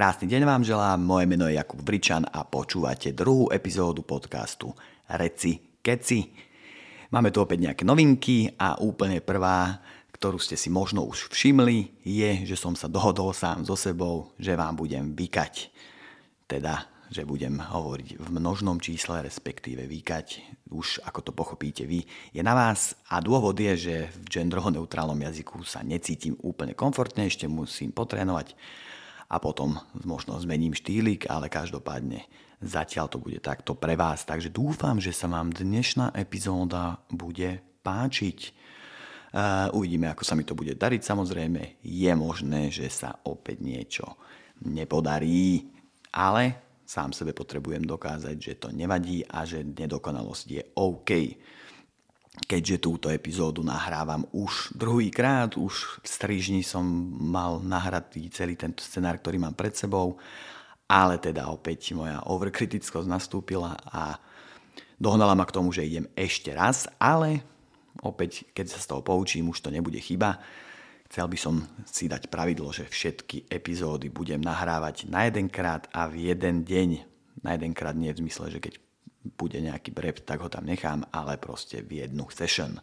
Krásny deň vám želám, moje meno je Jakub Bričan a počúvate druhú epizódu podcastu Reci Keci. Máme tu opäť nejaké novinky a úplne prvá, ktorú ste si možno už všimli, je, že som sa dohodol sám so sebou, že vám budem vykať. Teda že budem hovoriť v množnom čísle, respektíve výkať, už ako to pochopíte vy, je na vás. A dôvod je, že v gendrovo neutrálnom jazyku sa necítim úplne komfortne, ešte musím potrénovať a potom možno zmením štýlik, ale každopádne zatiaľ to bude takto pre vás. Takže dúfam, že sa vám dnešná epizóda bude páčiť. Uh, uvidíme, ako sa mi to bude dariť. Samozrejme, je možné, že sa opäť niečo nepodarí, ale sám sebe potrebujem dokázať, že to nevadí a že nedokonalosť je OK. Keďže túto epizódu nahrávam už druhýkrát, už v strižni som mal nahratý celý tento scenár, ktorý mám pred sebou, ale teda opäť moja overkritickosť nastúpila a dohnala ma k tomu, že idem ešte raz, ale opäť, keď sa z toho poučím, už to nebude chyba Chcel by som si dať pravidlo, že všetky epizódy budem nahrávať na jedenkrát a v jeden deň. Na jedenkrát nie v zmysle, že keď bude nejaký brep, tak ho tam nechám, ale proste v jednu session.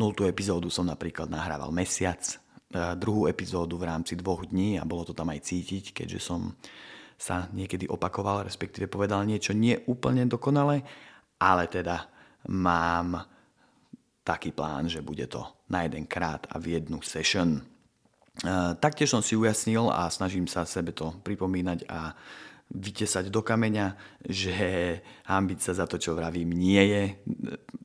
Nultú epizódu som napríklad nahrával mesiac, e, druhú epizódu v rámci dvoch dní a bolo to tam aj cítiť, keďže som sa niekedy opakoval, respektíve povedal niečo nie úplne dokonale, ale teda mám taký plán, že bude to na jeden krát a v jednu session. E, taktiež som si ujasnil a snažím sa sebe to pripomínať a vytesať do kameňa, že hambiť sa za to, čo vravím, nie je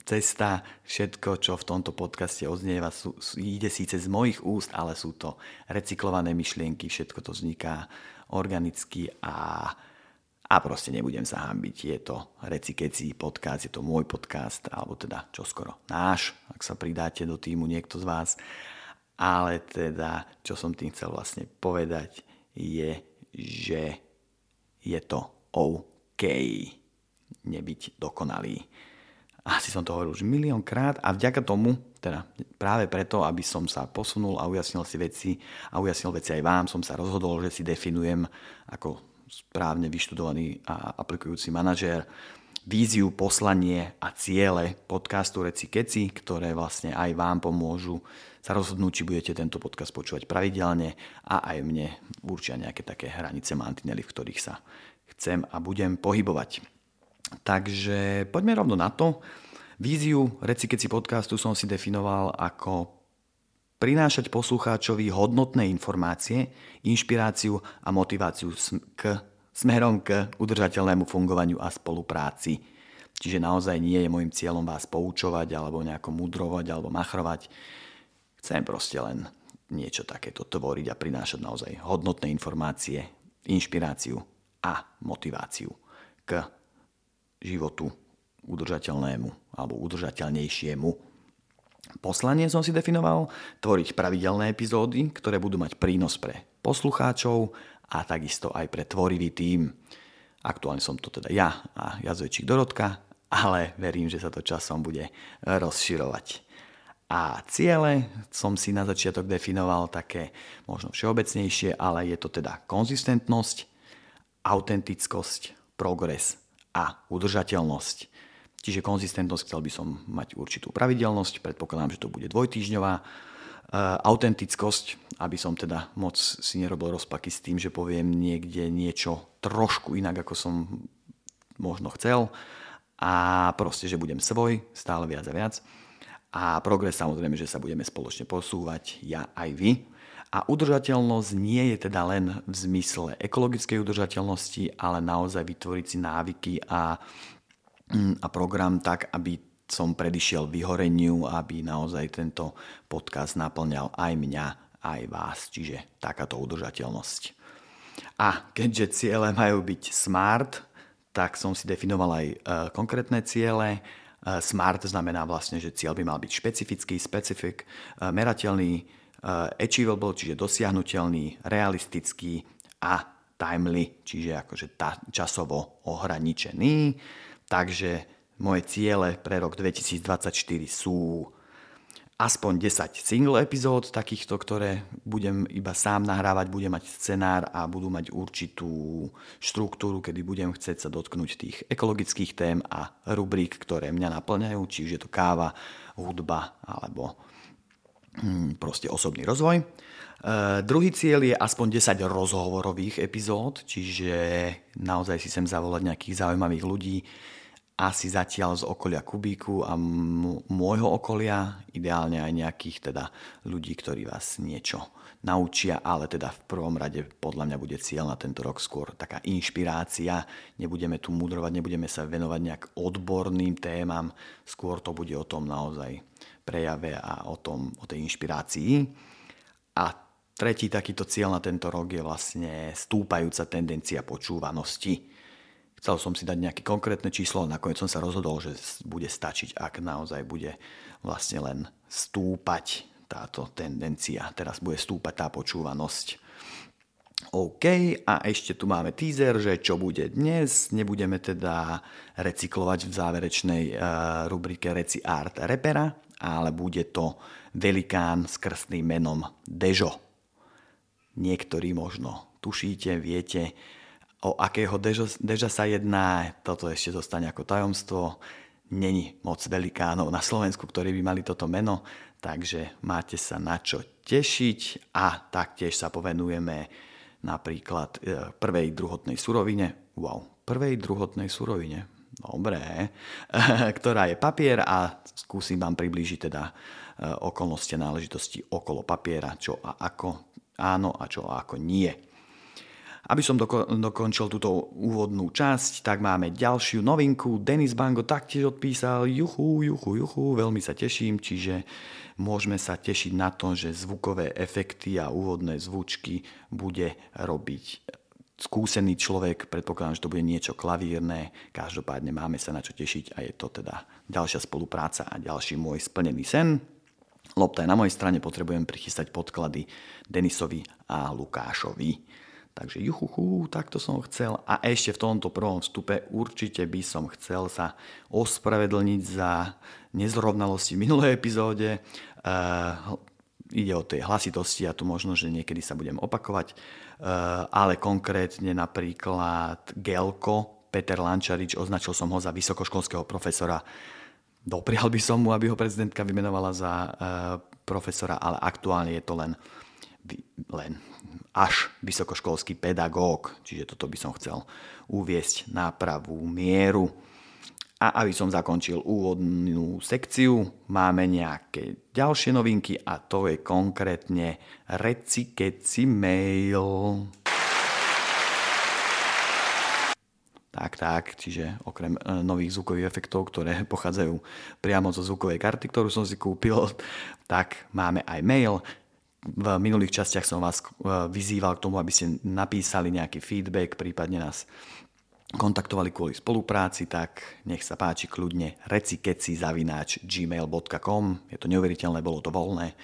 cesta. Všetko, čo v tomto podcaste odznieva, sú, ide síce z mojich úst, ale sú to recyklované myšlienky, všetko to vzniká organicky a a proste nebudem sa hambiť. Je to Recikeci podcast, je to môj podcast, alebo teda čoskoro náš, ak sa pridáte do týmu niekto z vás. Ale teda, čo som tým chcel vlastne povedať, je, že je to OK nebyť dokonalý. Asi som to hovoril už miliónkrát a vďaka tomu, teda práve preto, aby som sa posunul a ujasnil si veci a ujasnil veci aj vám, som sa rozhodol, že si definujem ako správne vyštudovaný a aplikujúci manažér, víziu, poslanie a ciele podcastu Reci Keci, ktoré vlastne aj vám pomôžu sa rozhodnúť, či budete tento podcast počúvať pravidelne a aj mne určia nejaké také hranice mantinely, v ktorých sa chcem a budem pohybovať. Takže poďme rovno na to. Víziu Reci Keci podcastu som si definoval ako prinášať poslucháčovi hodnotné informácie, inšpiráciu a motiváciu k, smerom k udržateľnému fungovaniu a spolupráci. Čiže naozaj nie je môjim cieľom vás poučovať alebo nejako mudrovať alebo machrovať. Chcem proste len niečo takéto tvoriť a prinášať naozaj hodnotné informácie, inšpiráciu a motiváciu k životu udržateľnému alebo udržateľnejšiemu. Poslanie som si definoval tvoriť pravidelné epizódy, ktoré budú mať prínos pre poslucháčov a takisto aj pre tvorivý tím. Aktuálne som to teda ja a jazvečík Dorotka, ale verím, že sa to časom bude rozširovať. A ciele som si na začiatok definoval také možno všeobecnejšie, ale je to teda konzistentnosť, autentickosť, progres a udržateľnosť. Čiže konzistentnosť chcel by som mať určitú pravidelnosť, predpokladám, že to bude dvojtýždňová. Autentickosť, aby som teda moc si nerobil rozpaky s tým, že poviem niekde niečo trošku inak, ako som možno chcel. A proste, že budem svoj, stále viac a viac. A progres samozrejme, že sa budeme spoločne posúvať, ja aj vy. A udržateľnosť nie je teda len v zmysle ekologickej udržateľnosti, ale naozaj vytvoriť si návyky a a program tak, aby som predišiel vyhoreniu, aby naozaj tento podcast naplňal aj mňa, aj vás, čiže takáto udržateľnosť. A keďže ciele majú byť smart, tak som si definoval aj e, konkrétne ciele. E, smart znamená vlastne, že cieľ by mal byť špecifický, specific, e, merateľný, achievable, čiže dosiahnutelný, realistický a timely, čiže akože časovo ohraničený. Takže moje ciele pre rok 2024 sú aspoň 10 single epizód takýchto, ktoré budem iba sám nahrávať, budem mať scenár a budú mať určitú štruktúru, kedy budem chcieť sa dotknúť tých ekologických tém a rubrík, ktoré mňa naplňajú, či už je to káva, hudba alebo hm, proste osobný rozvoj. E, druhý cieľ je aspoň 10 rozhovorových epizód, čiže naozaj si sem zavolať nejakých zaujímavých ľudí, asi zatiaľ z okolia Kubíku a môjho okolia, ideálne aj nejakých teda ľudí, ktorí vás niečo naučia, ale teda v prvom rade podľa mňa bude cieľ na tento rok skôr taká inšpirácia. Nebudeme tu mudrovať, nebudeme sa venovať nejak odborným témam, skôr to bude o tom naozaj prejave a o, tom, o tej inšpirácii. A tretí takýto cieľ na tento rok je vlastne stúpajúca tendencia počúvanosti Chcel som si dať nejaké konkrétne číslo, nakoniec som sa rozhodol, že bude stačiť, ak naozaj bude vlastne len stúpať táto tendencia. Teraz bude stúpať tá počúvanosť. OK, a ešte tu máme teaser, že čo bude dnes. Nebudeme teda recyklovať v záverečnej uh, rubrike Reci Art Repera, ale bude to velikán s krstným menom Dežo. Niektorí možno tušíte, viete, o akého deža, deža sa jedná, toto ešte zostane ako tajomstvo. Není moc velikánov na Slovensku, ktorí by mali toto meno, takže máte sa na čo tešiť a taktiež sa povenujeme napríklad e, prvej druhotnej surovine. Wow, prvej druhotnej surovine. Dobré. Ktorá je papier a skúsim vám priblížiť teda e, okolnosti a náležitosti okolo papiera, čo a ako áno a čo a ako nie. Aby som doko- dokončil túto úvodnú časť, tak máme ďalšiu novinku. Denis Bango taktiež odpísal, juchu, juchu, juchu, veľmi sa teším, čiže môžeme sa tešiť na to, že zvukové efekty a úvodné zvučky bude robiť skúsený človek, predpokladám, že to bude niečo klavírne, každopádne máme sa na čo tešiť a je to teda ďalšia spolupráca a ďalší môj splnený sen. Lopta je na mojej strane, potrebujem prichystať podklady Denisovi a Lukášovi. Takže juchuchu, takto som chcel. A ešte v tomto prvom vstupe určite by som chcel sa ospravedlniť za nezrovnalosti v minulej epizóde. Uh, ide o tej hlasitosti a tu možno, že niekedy sa budem opakovať, uh, ale konkrétne napríklad Gelko, Peter Lančarič, označil som ho za vysokoškolského profesora. Doprial by som mu, aby ho prezidentka vymenovala za uh, profesora, ale aktuálne je to len, len až vysokoškolský pedagóg, čiže toto by som chcel uviesť na pravú mieru. A aby som zakončil úvodnú sekciu, máme nejaké ďalšie novinky a to je konkrétne Recikeci mail. Tak, tak, čiže okrem e, nových zvukových efektov, ktoré pochádzajú priamo zo zvukovej karty, ktorú som si kúpil, tak máme aj mail v minulých častiach som vás eh, vyzýval k tomu, aby ste napísali nejaký feedback, prípadne nás kontaktovali kvôli spolupráci, tak nech sa páči kľudne recikeci zavináč gmail.com. Je to neuveriteľné, bolo to voľné.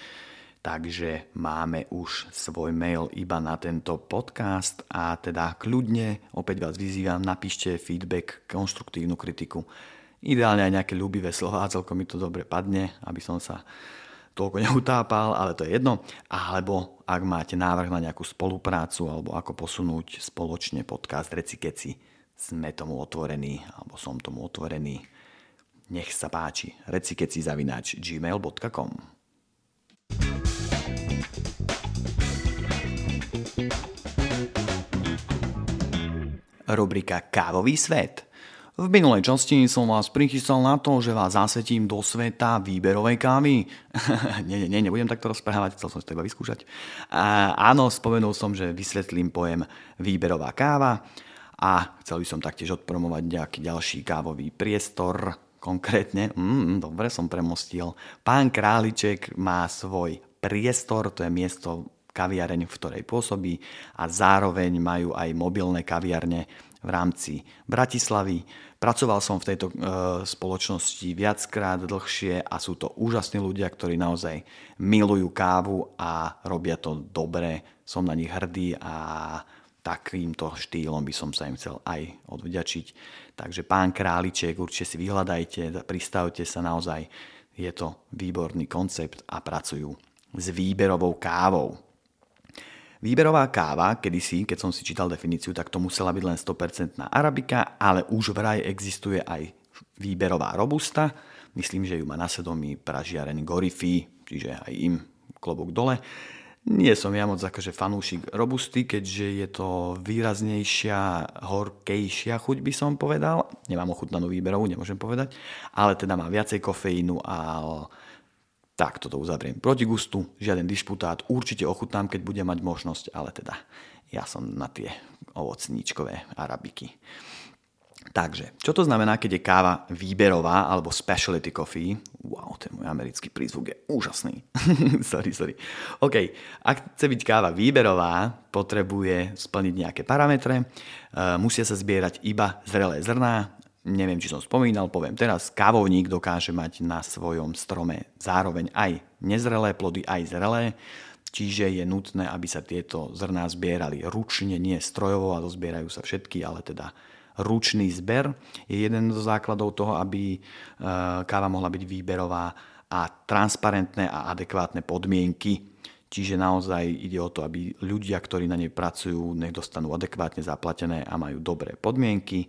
Takže máme už svoj mail iba na tento podcast a teda kľudne, opäť vás vyzývam, napíšte feedback, konštruktívnu kritiku. Ideálne aj nejaké ľúbivé slova, celkom mi to dobre padne, aby som sa toľko neutápal, ale to je jedno. Alebo ak máte návrh na nejakú spoluprácu alebo ako posunúť spoločne podcast Recikeci, sme tomu otvorení, alebo som tomu otvorený. Nech sa páči. Recikeci zavináč gmail.com Rubrika Kávový svet – v minulej časti som vás prichystal na to, že vás zasvetím do sveta výberovej kávy. nie, nie, nie, nebudem takto rozprávať, chcel som to iba vyskúšať. A, áno, spomenul som, že vysvetlím pojem výberová káva a chcel by som taktiež odpromovať nejaký ďalší kávový priestor, konkrétne, mm, dobre som premostil, pán Králiček má svoj priestor, to je miesto kaviareň, v ktorej pôsobí a zároveň majú aj mobilné kaviarne v rámci Bratislavy. Pracoval som v tejto e, spoločnosti viackrát dlhšie a sú to úžasní ľudia, ktorí naozaj milujú kávu a robia to dobre. Som na nich hrdý a takýmto štýlom by som sa im chcel aj odvďačiť. Takže pán Králiček, určite si vyhľadajte, pristavte sa naozaj je to výborný koncept a pracujú s výberovou kávou. Výberová káva, kedysi, keď som si čítal definíciu, tak to musela byť len 100% arabika, ale už vraj existuje aj výberová robusta. Myslím, že ju má na svedomí pražiareň Gorifi, čiže aj im klobúk dole. Nie som ja moc akože fanúšik robusty, keďže je to výraznejšia, horkejšia chuť by som povedal. Nemám ochutnanú výberovú, nemôžem povedať, ale teda má viacej kofeínu a tak toto uzavriem. Proti gustu, žiaden disputát, určite ochutnám, keď budem mať možnosť, ale teda ja som na tie ovocníčkové arabiky. Takže, čo to znamená, keď je káva výberová alebo specialty coffee? Wow, ten môj americký prízvuk je úžasný. sorry, sorry. OK, ak chce byť káva výberová, potrebuje splniť nejaké parametre. Uh, musia sa zbierať iba zrelé zrná. Neviem, či som spomínal, poviem teraz. Kávovník dokáže mať na svojom strome zároveň aj nezrelé plody, aj zrelé. Čiže je nutné, aby sa tieto zrná zbierali ručne, nie strojovo a dozbierajú sa všetky, ale teda ručný zber je jeden zo základov toho, aby e, káva mohla byť výberová a transparentné a adekvátne podmienky. Čiže naozaj ide o to, aby ľudia, ktorí na nej pracujú, nech dostanú adekvátne zaplatené a majú dobré podmienky.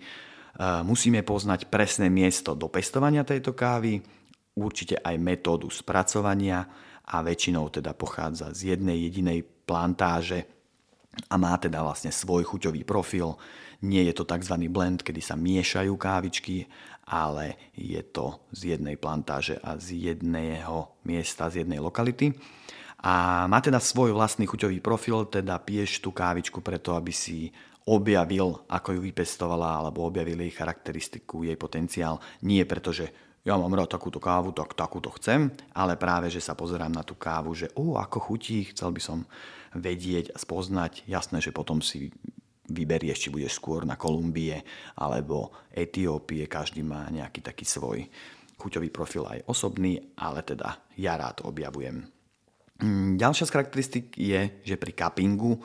Musíme poznať presné miesto dopestovania tejto kávy, určite aj metódu spracovania a väčšinou teda pochádza z jednej jedinej plantáže a má teda vlastne svoj chuťový profil. Nie je to tzv. blend, kedy sa miešajú kávičky, ale je to z jednej plantáže a z jedného miesta, z jednej lokality. A má teda svoj vlastný chuťový profil, teda piješ tú kávičku preto, aby si objavil, ako ju vypestovala, alebo objavil jej charakteristiku, jej potenciál. Nie preto, že ja mám rád takúto kávu, tak takúto chcem, ale práve, že sa pozerám na tú kávu, že o, ako chutí, chcel by som vedieť a spoznať. Jasné, že potom si vyberieš, či budeš skôr na Kolumbie alebo Etiópie, každý má nejaký taký svoj chuťový profil aj osobný, ale teda ja rád objavujem. Mm, ďalšia z charakteristik je, že pri cuppingu,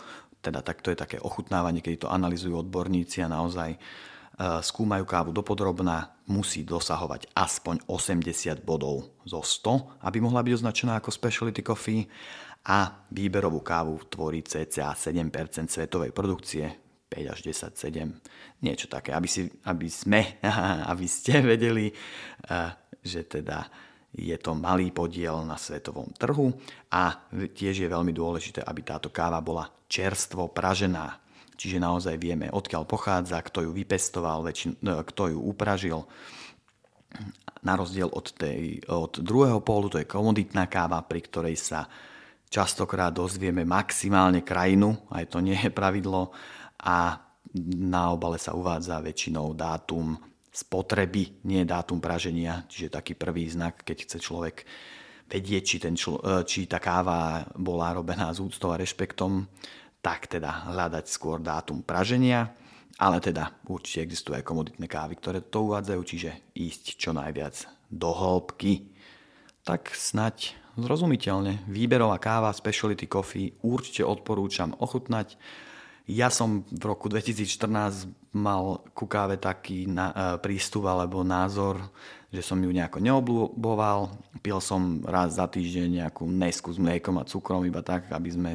teda tak to je také ochutnávanie, keď to analizujú odborníci a naozaj e, skúmajú kávu dopodrobná, musí dosahovať aspoň 80 bodov zo 100, aby mohla byť označená ako specialty coffee a výberovú kávu tvorí cca 7% svetovej produkcie, 5 až 10, 7, niečo také, aby, si, aby sme, aby ste vedeli, eh, že teda je to malý podiel na svetovom trhu a tiež je veľmi dôležité, aby táto káva bola čerstvo pražená. Čiže naozaj vieme, odkiaľ pochádza, kto ju vypestoval, eh, kto ju upražil. Na rozdiel od, tej, od druhého pólu, to je komoditná káva, pri ktorej sa častokrát dozvieme maximálne krajinu, aj to nie je pravidlo, a na obale sa uvádza väčšinou dátum spotreby, nie dátum praženia, čiže taký prvý znak, keď chce človek vedieť, či, ten člo, e, či tá káva bola robená s úctou a rešpektom, tak teda hľadať skôr dátum praženia, ale teda určite existujú aj komoditné kávy, ktoré to uvádzajú, čiže ísť čo najviac do hĺbky. Tak snať zrozumiteľne, výberová káva, specialty coffee určite odporúčam ochutnať ja som v roku 2014 mal ku káve taký na, e, prístup alebo názor, že som ju nejako neobľúboval. Pil som raz za týždeň nejakú nesku s mliekom a cukrom, iba tak, aby sme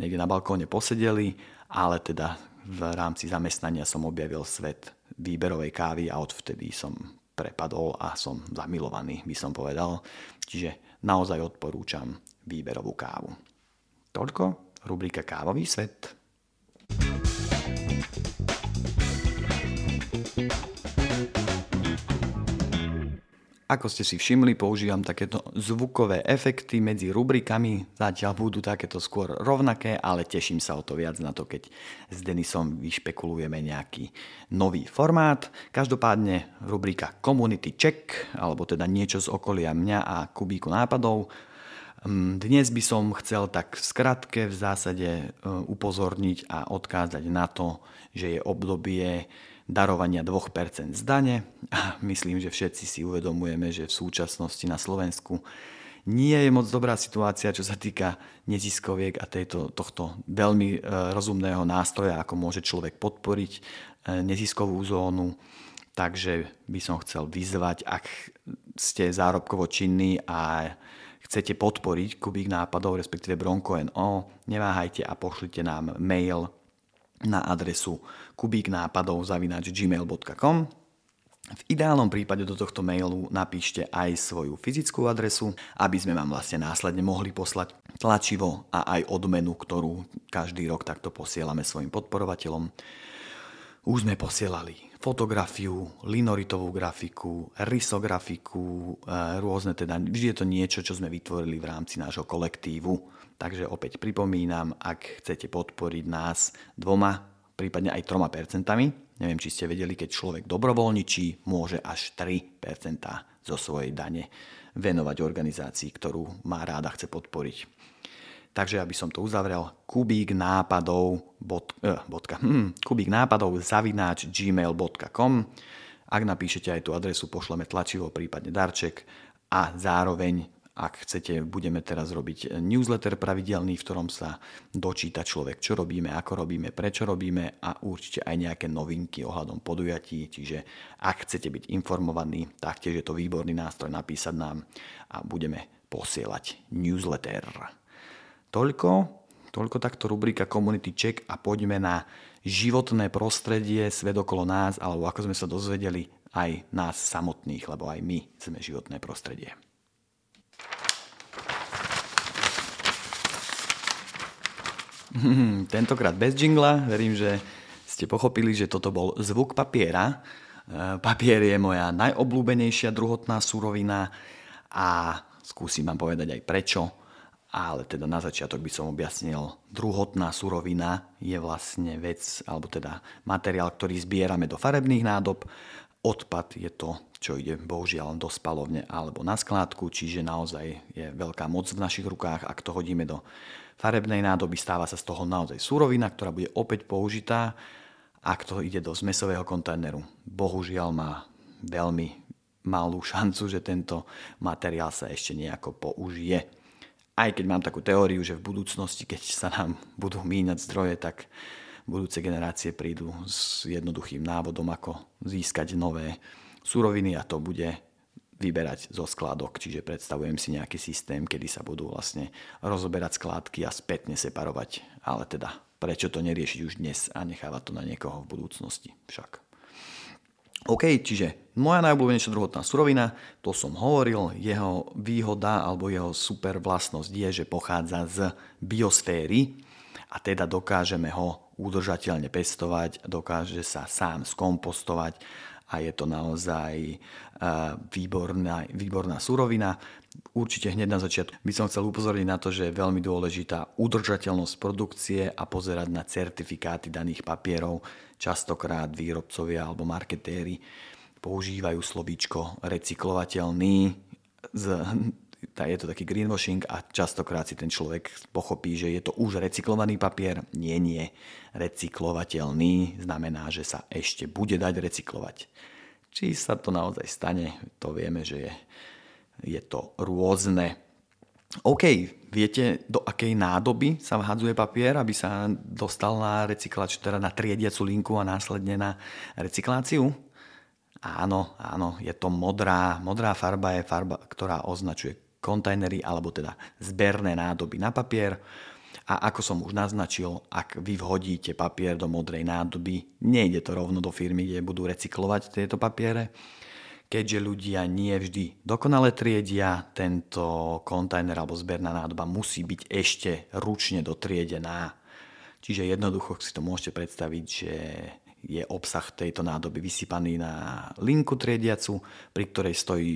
niekde na balkóne posedeli, ale teda v rámci zamestnania som objavil svet výberovej kávy a odvtedy som prepadol a som zamilovaný, by som povedal. Čiže naozaj odporúčam výberovú kávu. Toľko rubrika Kávový svet. Ako ste si všimli, používam takéto zvukové efekty medzi rubrikami. Zatiaľ budú takéto skôr rovnaké, ale teším sa o to viac na to, keď s Denisom vyšpekulujeme nejaký nový formát. Každopádne rubrika Community Check, alebo teda niečo z okolia mňa a kubíku nápadov. Mm, dnes by som chcel tak v skratke v zásade e, upozorniť a odkázať na to, že je obdobie darovania 2% z dane a myslím, že všetci si uvedomujeme, že v súčasnosti na Slovensku nie je moc dobrá situácia, čo sa týka neziskoviek a tejto, tohto veľmi e, rozumného nástroja, ako môže človek podporiť e, neziskovú zónu. takže by som chcel vyzvať, ak ste zárobkovo činní a chcete podporiť Kubík nápadov, respektíve Bronco NO, neváhajte a pošlite nám mail na adresu kubíknápadov.gmail.com v ideálnom prípade do tohto mailu napíšte aj svoju fyzickú adresu, aby sme vám vlastne následne mohli poslať tlačivo a aj odmenu, ktorú každý rok takto posielame svojim podporovateľom. Už sme posielali fotografiu, linoritovú grafiku, rysografiku, e, rôzne teda, vždy je to niečo, čo sme vytvorili v rámci nášho kolektívu. Takže opäť pripomínam, ak chcete podporiť nás dvoma, prípadne aj troma percentami, Neviem, či ste vedeli, keď človek dobrovoľničí, môže až 3% zo svojej dane venovať organizácii, ktorú má ráda chce podporiť. Takže aby som to uzavrel, kubík nápadov, bod, eh, bodka, hm, kubík nápadov zavináč gmail.com Ak napíšete aj tú adresu, pošleme tlačivo, prípadne darček a zároveň ak chcete, budeme teraz robiť newsletter pravidelný, v ktorom sa dočíta človek, čo robíme, ako robíme, prečo robíme a určite aj nejaké novinky ohľadom podujatí. Čiže ak chcete byť informovaní, taktiež je to výborný nástroj napísať nám a budeme posielať newsletter. Toľko, toľko takto rubrika Community Check a poďme na životné prostredie, svet okolo nás, alebo ako sme sa dozvedeli, aj nás samotných, lebo aj my sme životné prostredie. Tentokrát bez jingla, verím, že ste pochopili, že toto bol zvuk papiera. E, papier je moja najobľúbenejšia druhotná surovina a skúsim vám povedať aj prečo. Ale teda na začiatok by som objasnil, druhotná surovina je vlastne vec, alebo teda materiál, ktorý zbierame do farebných nádob. Odpad je to, čo ide bohužiaľ do spalovne alebo na skládku, čiže naozaj je veľká moc v našich rukách, ak to hodíme do farebnej nádoby, stáva sa z toho naozaj súrovina, ktorá bude opäť použitá, ak to ide do zmesového kontajneru. Bohužiaľ má veľmi malú šancu, že tento materiál sa ešte nejako použije. Aj keď mám takú teóriu, že v budúcnosti, keď sa nám budú míňať zdroje, tak budúce generácie prídu s jednoduchým návodom, ako získať nové suroviny a to bude vyberať zo skladok, čiže predstavujem si nejaký systém, kedy sa budú vlastne rozoberať skládky a spätne separovať. Ale teda, prečo to neriešiť už dnes a nechávať to na niekoho v budúcnosti však. OK, čiže moja najobľúbenejšia druhotná surovina, to som hovoril, jeho výhoda alebo jeho super vlastnosť je, že pochádza z biosféry a teda dokážeme ho udržateľne pestovať, dokáže sa sám skompostovať a je to naozaj výborná, výborná surovina. Určite hneď na začiatku by som chcel upozorniť na to, že je veľmi dôležitá udržateľnosť produkcie a pozerať na certifikáty daných papierov. Častokrát výrobcovia alebo marketéri používajú slovíčko recyklovateľný z je to taký greenwashing a častokrát si ten človek pochopí, že je to už recyklovaný papier. Nie, nie. Recyklovateľný znamená, že sa ešte bude dať recyklovať. Či sa to naozaj stane, to vieme, že je, je to rôzne. OK, viete, do akej nádoby sa vhadzuje papier, aby sa dostal na recyklač, teda na triediacu linku a následne na recykláciu? Áno, áno, je to modrá. Modrá farba je farba, ktorá označuje kontajnery alebo teda zberné nádoby na papier. A ako som už naznačil, ak vy vhodíte papier do modrej nádoby, nejde to rovno do firmy, kde budú recyklovať tieto papiere. Keďže ľudia nie vždy dokonale triedia, tento kontajner alebo zberná nádoba musí byť ešte ručne dotriedená. Čiže jednoducho si to môžete predstaviť, že je obsah tejto nádoby vysypaný na linku triediacu, pri ktorej stojí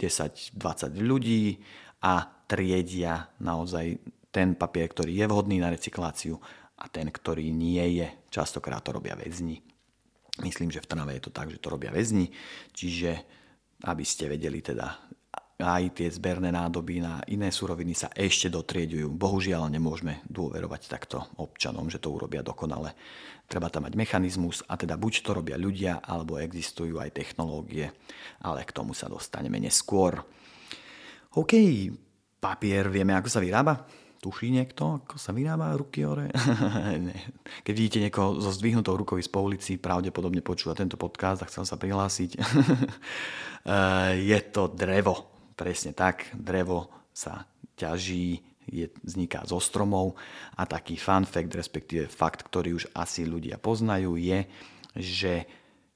10-20 ľudí a triedia naozaj ten papier, ktorý je vhodný na recykláciu a ten, ktorý nie je. Častokrát to robia väzni. Myslím, že v Trnave je to tak, že to robia väzni, čiže aby ste vedeli teda aj tie zberné nádoby na iné suroviny sa ešte dotriedujú. Bohužiaľ nemôžeme dôverovať takto občanom, že to urobia dokonale. Treba tam mať mechanizmus a teda buď to robia ľudia, alebo existujú aj technológie, ale k tomu sa dostaneme neskôr. OK, papier vieme, ako sa vyrába? Tuší niekto, ako sa vyrába ruky hore? Keď vidíte niekoho so zdvihnutou rukou z po ulici, pravdepodobne počúva tento podcast a chcel sa prihlásiť. je to drevo. Presne tak. Drevo sa ťaží, je, vzniká zo stromov a taký fun fact, respektíve fakt, ktorý už asi ľudia poznajú, je, že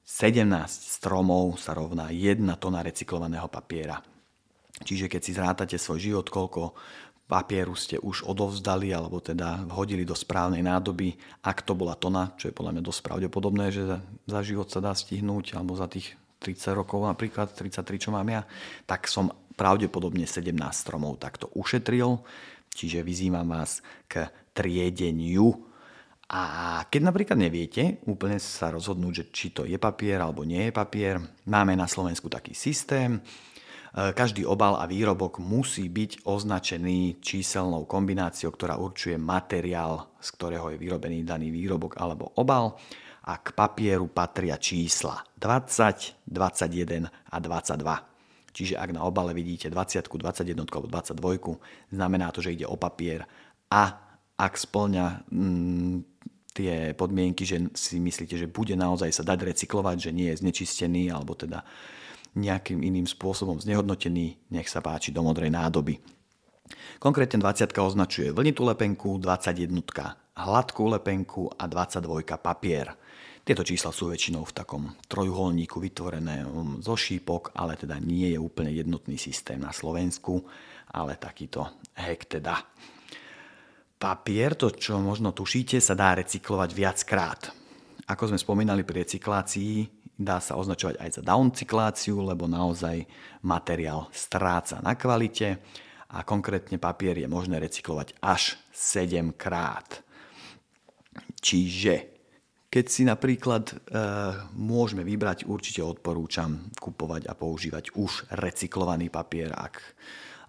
17 stromov sa rovná 1 tona recyklovaného papiera. Čiže keď si zrátate svoj život, koľko papieru ste už odovzdali alebo teda hodili do správnej nádoby, ak to bola tona, čo je podľa mňa dosť pravdepodobné, že za život sa dá stihnúť, alebo za tých 30 rokov napríklad, 33, čo mám ja, tak som pravdepodobne 17 stromov takto ušetril, čiže vyzývam vás k triedeniu. A keď napríklad neviete úplne sa rozhodnúť, že či to je papier alebo nie je papier, máme na Slovensku taký systém, každý obal a výrobok musí byť označený číselnou kombináciou, ktorá určuje materiál, z ktorého je vyrobený daný výrobok alebo obal a k papieru patria čísla 20, 21 a 22. Čiže ak na obale vidíte 20, 21 alebo 22, znamená to, že ide o papier a ak splňa mm, tie podmienky, že si myslíte, že bude naozaj sa dať recyklovať, že nie je znečistený alebo teda nejakým iným spôsobom znehodnotený, nech sa páči do modrej nádoby. Konkrétne 20 označuje vlnitú lepenku, 21 hladkú lepenku a 22 papier. Tieto čísla sú väčšinou v takom trojuholníku vytvorené zo šípok, ale teda nie je úplne jednotný systém na Slovensku, ale takýto hek teda. Papier, to čo možno tušíte, sa dá recyklovať viackrát. Ako sme spomínali pri recyklácii, Dá sa označovať aj za downcykláciu, lebo naozaj materiál stráca na kvalite a konkrétne papier je možné recyklovať až 7 krát. Čiže keď si napríklad e, môžeme vybrať, určite odporúčam kupovať a používať už recyklovaný papier, ak,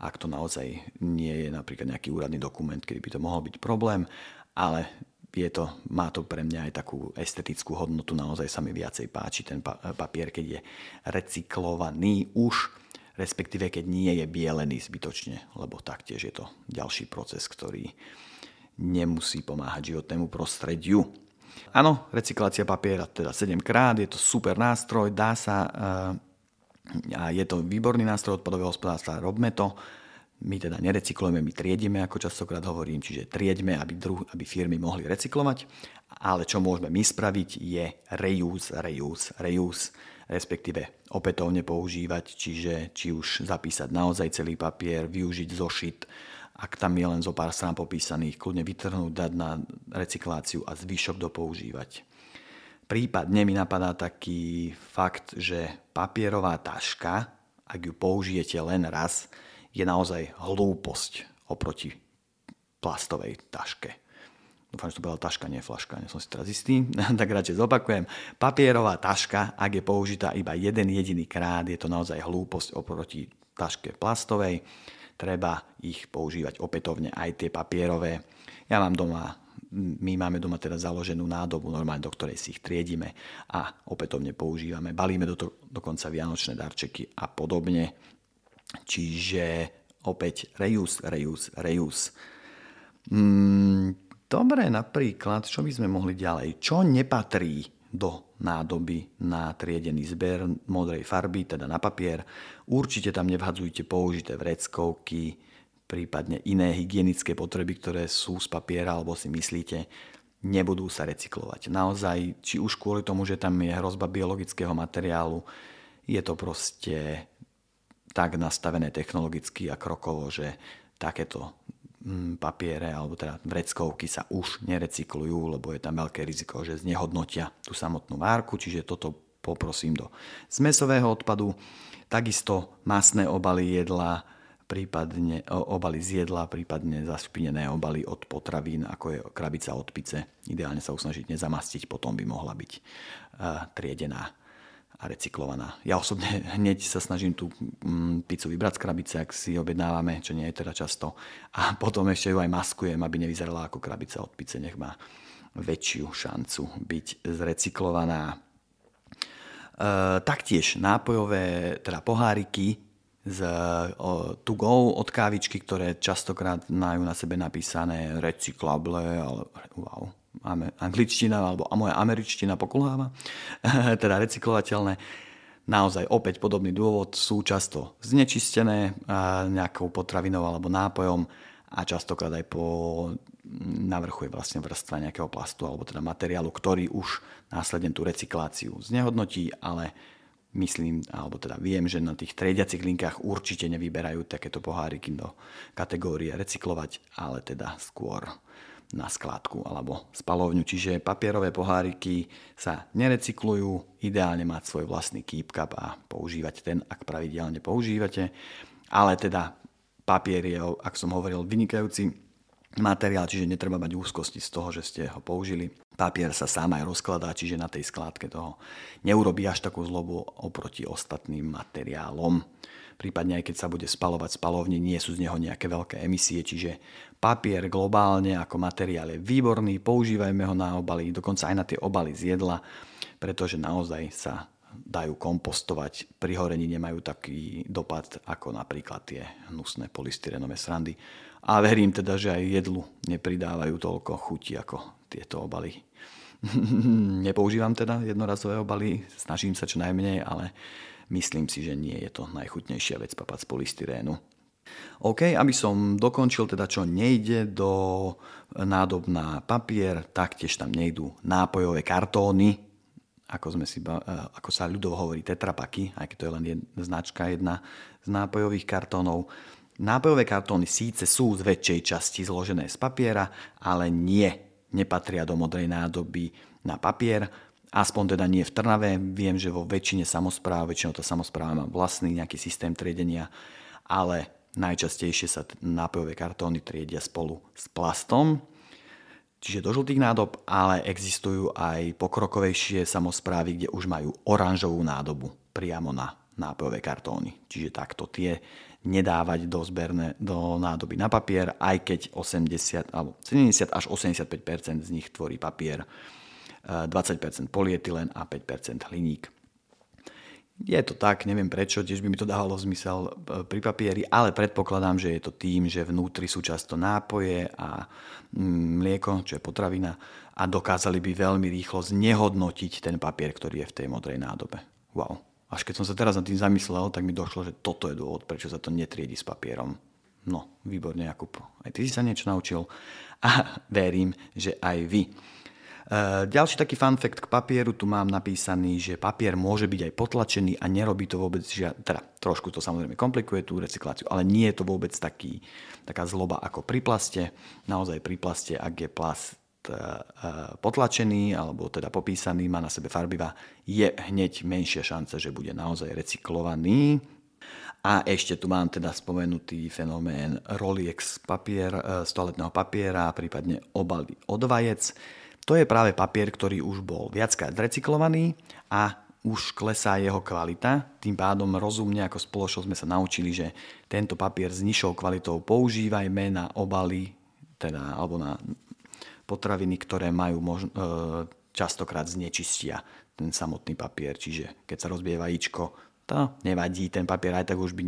ak to naozaj nie je napríklad nejaký úradný dokument, kedy by to mohol byť problém, ale je to, má to pre mňa aj takú estetickú hodnotu, naozaj sa mi viacej páči ten papier, keď je recyklovaný už, respektíve keď nie je bielený zbytočne, lebo taktiež je to ďalší proces, ktorý nemusí pomáhať životnému prostrediu. Áno, recyklácia papiera teda 7 krát, je to super nástroj, dá sa eh, a je to výborný nástroj odpadového hospodárstva, robme to my teda nerecyklujeme, my triedime, ako častokrát hovorím, čiže trieďme, aby, druh, aby firmy mohli recyklovať, ale čo môžeme my spraviť je reuse, reuse, reuse, respektíve opätovne používať, čiže či už zapísať naozaj celý papier, využiť zošit, ak tam je len zo pár strán popísaných, kľudne vytrhnúť, dať na recykláciu a zvyšok dopoužívať. Prípadne mi napadá taký fakt, že papierová taška, ak ju použijete len raz, je naozaj hlúposť oproti plastovej taške. Dúfam, že to bola taška, nie flaška, nie som si teraz istý, tak radšej zopakujem. Papierová taška, ak je použitá iba jeden jediný krát, je to naozaj hlúposť oproti taške plastovej. Treba ich používať opätovne aj tie papierové. Ja mám doma my máme doma teda založenú nádobu, normálne do ktorej si ich triedime a opätovne používame. Balíme do to, dokonca vianočné darčeky a podobne. Čiže opäť reuse, reuse, reuse. Mm, dobre, napríklad, čo by sme mohli ďalej? Čo nepatrí do nádoby na triedený zber modrej farby, teda na papier. Určite tam nevhadzujte použité vreckovky, prípadne iné hygienické potreby, ktoré sú z papiera, alebo si myslíte, nebudú sa recyklovať. Naozaj, či už kvôli tomu, že tam je hrozba biologického materiálu, je to proste tak nastavené technologicky a krokovo, že takéto mm, papiere alebo teda vreckovky sa už nerecyklujú, lebo je tam veľké riziko, že znehodnotia tú samotnú várku, čiže toto poprosím do zmesového odpadu. Takisto masné obaly jedla, prípadne obaly z jedla, prípadne zašpinené obaly od potravín, ako je krabica od pice. Ideálne sa usnažiť nezamastiť, potom by mohla byť uh, triedená a recyklovaná. Ja osobne hneď sa snažím tú mm, pizzu vybrať z krabice, ak si objednávame, čo nie je teda často. A potom ešte ju aj maskujem, aby nevyzerala ako krabica od pice, nech má väčšiu šancu byť zrecyklovaná. E, taktiež nápojové, teda poháriky, z to go od kávičky, ktoré častokrát majú na sebe napísané recyklable, ale wow, angličtina alebo moja američtina pokulháva, teda recyklovateľné. Naozaj opäť podobný dôvod, sú často znečistené nejakou potravinou alebo nápojom a častokrát aj po na je vlastne vrstva nejakého plastu alebo teda materiálu, ktorý už následne tú recykláciu znehodnotí, ale myslím, alebo teda viem, že na tých triediacich linkách určite nevyberajú takéto poháriky do kategórie recyklovať, ale teda skôr na skládku alebo spalovňu. Čiže papierové poháriky sa nerecyklujú, ideálne mať svoj vlastný keep cup a používať ten, ak pravidelne používate. Ale teda papier je, ak som hovoril, vynikajúci materiál, čiže netreba mať úzkosti z toho, že ste ho použili. Papier sa sám aj rozkladá, čiže na tej skládke toho neurobí až takú zlobu oproti ostatným materiálom. Prípadne aj keď sa bude spalovať spalovne, nie sú z neho nejaké veľké emisie, čiže papier globálne ako materiál je výborný, používajme ho na obaly, dokonca aj na tie obaly z jedla, pretože naozaj sa dajú kompostovať, pri horení nemajú taký dopad ako napríklad tie hnusné polystyrenové srandy a verím teda, že aj jedlu nepridávajú toľko chuti ako tieto obaly. Nepoužívam teda jednorazové obaly, snažím sa čo najmenej, ale myslím si, že nie je to najchutnejšia vec papať z polystyrénu. OK, aby som dokončil teda čo nejde do nádob na papier, taktiež tam nejdú nápojové kartóny, ako, sme si, ako sa ľudovo hovorí tetrapaky, aj keď to je len jedna značka, jedna z nápojových kartónov. Nápojové kartóny síce sú z väčšej časti zložené z papiera, ale nie, nepatria do modrej nádoby na papier, aspoň teda nie v Trnave. Viem, že vo väčšine samozpráv, väčšinou tá samozpráva má vlastný nejaký systém triedenia, ale najčastejšie sa nápojové kartóny triedia spolu s plastom, čiže do žltých nádob, ale existujú aj pokrokovejšie samozprávy, kde už majú oranžovú nádobu priamo na nápojové kartóny. Čiže takto tie nedávať do, zberné, do nádoby na papier, aj keď 80, alebo 70 až 85% z nich tvorí papier, 20 eh, polietylen a 5% hliník. Je to tak, neviem prečo, tiež by mi to dávalo zmysel eh, pri papieri, ale predpokladám, že je to tým, že vnútri sú často nápoje a mm, mlieko, čo je potravina a dokázali by veľmi rýchlo znehodnotiť ten papier, ktorý je v tej modrej nádobe. Wow. Až keď som sa teraz nad tým zamyslel, tak mi došlo, že toto je dôvod, prečo sa to netriedi s papierom. No, výborne, Jakub. Aj ty si sa niečo naučil a verím, že aj vy. E, ďalší taký fun fact k papieru, tu mám napísaný, že papier môže byť aj potlačený a nerobí to vôbec, že, teda trošku to samozrejme komplikuje tú recykláciu, ale nie je to vôbec taký, taká zloba ako pri plaste. Naozaj pri plaste, ak je plast E, potlačený alebo teda popísaný, má na sebe farbiva, je hneď menšia šanca, že bude naozaj recyklovaný. A ešte tu mám teda spomenutý fenomén Roliex papier, e, z toaletného papiera, prípadne obaly od vajec. To je práve papier, ktorý už bol viackrát recyklovaný a už klesá jeho kvalita. Tým pádom rozumne ako spoločnosť sme sa naučili, že tento papier s nižšou kvalitou používajme na obaly teda, alebo na potraviny, ktoré majú možno, e, častokrát znečistia ten samotný papier. Čiže keď sa rozbije vajíčko, to nevadí, ten papier aj tak už by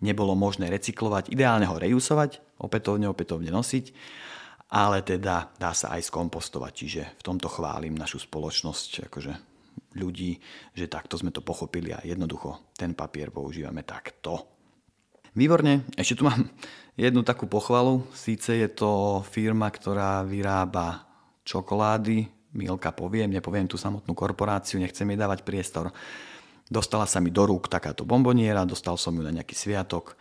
nebolo možné recyklovať. Ideálne ho reusovať, opätovne, opätovne nosiť, ale teda dá sa aj skompostovať. Čiže v tomto chválim našu spoločnosť, akože ľudí, že takto sme to pochopili a jednoducho ten papier používame takto. Výborne, ešte tu mám jednu takú pochvalu. Síce je to firma, ktorá vyrába čokolády, Milka poviem, nepoviem tú samotnú korporáciu, nechcem jej dávať priestor. Dostala sa mi do rúk takáto bomboniera, dostal som ju na nejaký sviatok.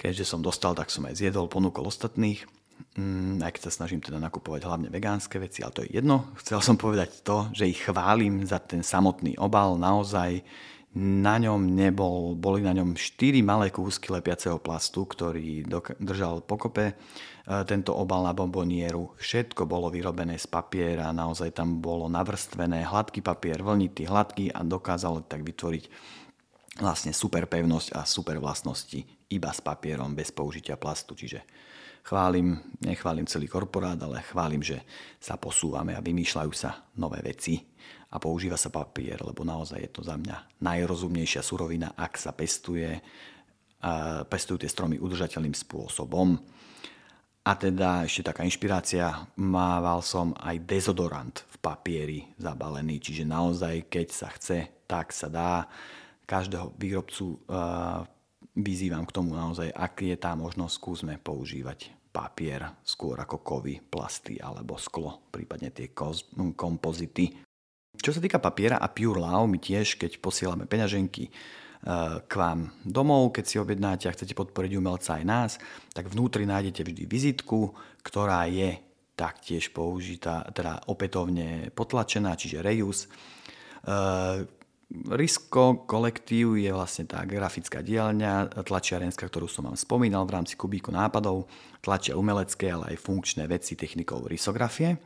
Keďže som dostal, tak som aj zjedol, ponúkol ostatných. Mm, aj keď sa snažím teda nakupovať hlavne vegánske veci, ale to je jedno. Chcel som povedať to, že ich chválim za ten samotný obal, naozaj na ňom nebol, boli na ňom 4 malé kúsky lepiaceho plastu, ktorý držal pokope e, tento obal na bombonieru. Všetko bolo vyrobené z papiera, naozaj tam bolo navrstvené hladký papier, vlnitý, hladký a dokázal tak vytvoriť vlastne super pevnosť a super vlastnosti iba s papierom, bez použitia plastu. Čiže chválim, nechválim celý korporát, ale chválim, že sa posúvame a vymýšľajú sa nové veci a používa sa papier, lebo naozaj je to za mňa najrozumnejšia surovina, ak sa pestuje pestujú tie stromy udržateľným spôsobom. A teda ešte taká inšpirácia, mával som aj dezodorant v papieri zabalený, čiže naozaj, keď sa chce, tak sa dá. Každého výrobcu vyzývam k tomu naozaj, ak je tá možnosť, skúsme používať papier skôr ako kovy, plasty alebo sklo, prípadne tie kompozity. Čo sa týka papiera a Pure Love, my tiež, keď posielame peňaženky, Eh, k vám domov, keď si objednáte a chcete podporiť umelca aj nás, tak vnútri nájdete vždy vizitku, ktorá je taktiež použitá, teda opätovne potlačená, čiže reuse. Risko kolektív je vlastne tá grafická dielňa, tlačiarenská, ktorú som vám spomínal v rámci kubíku nápadov, tlačia umelecké, ale aj funkčné veci technikou risografie.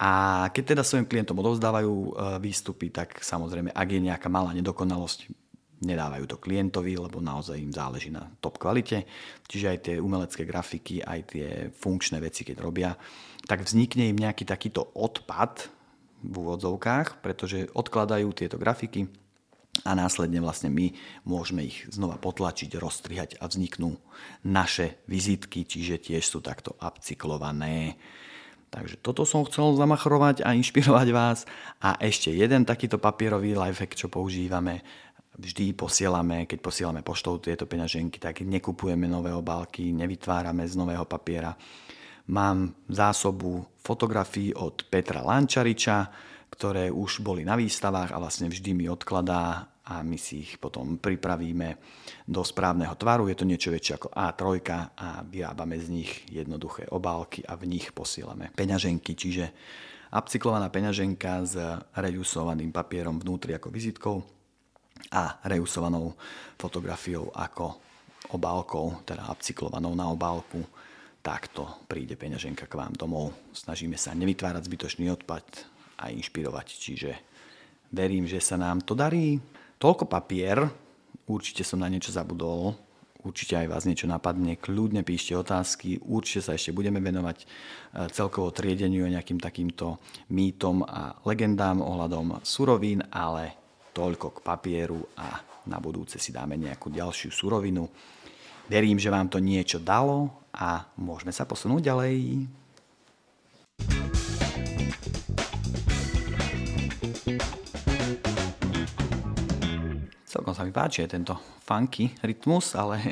A keď teda svojim klientom odovzdávajú eh, výstupy, tak samozrejme, ak je nejaká malá nedokonalosť, nedávajú to klientovi, lebo naozaj im záleží na top kvalite. Čiže aj tie umelecké grafiky, aj tie funkčné veci, keď robia, tak vznikne im nejaký takýto odpad v úvodzovkách, pretože odkladajú tieto grafiky a následne vlastne my môžeme ich znova potlačiť, rozstrihať a vzniknú naše vizitky, čiže tiež sú takto upcyklované. Takže toto som chcel zamachrovať a inšpirovať vás. A ešte jeden takýto papierový lifehack, čo používame, vždy posielame, keď posielame poštou tieto peňaženky, tak nekupujeme nové obálky, nevytvárame z nového papiera. Mám zásobu fotografií od Petra Lančariča, ktoré už boli na výstavách a vlastne vždy mi odkladá a my si ich potom pripravíme do správneho tvaru. Je to niečo väčšie ako A3 a vyrábame z nich jednoduché obálky a v nich posielame peňaženky, čiže upcyklovaná peňaženka s reusovaným papierom vnútri ako vizitkou a reusovanou fotografiou ako obálkou, teda upcyklovanou na obálku, takto príde peňaženka k vám domov. Snažíme sa nevytvárať zbytočný odpad a inšpirovať, čiže verím, že sa nám to darí. Toľko papier, určite som na niečo zabudol, určite aj vás niečo napadne, kľudne píšte otázky, určite sa ešte budeme venovať e, celkovo triedeniu a nejakým takýmto mýtom a legendám ohľadom surovín, ale Toľko k papieru a na budúce si dáme nejakú ďalšiu surovinu. Verím, že vám to niečo dalo a môžeme sa posunúť ďalej. Celkom sa mi páči tento funky rytmus, ale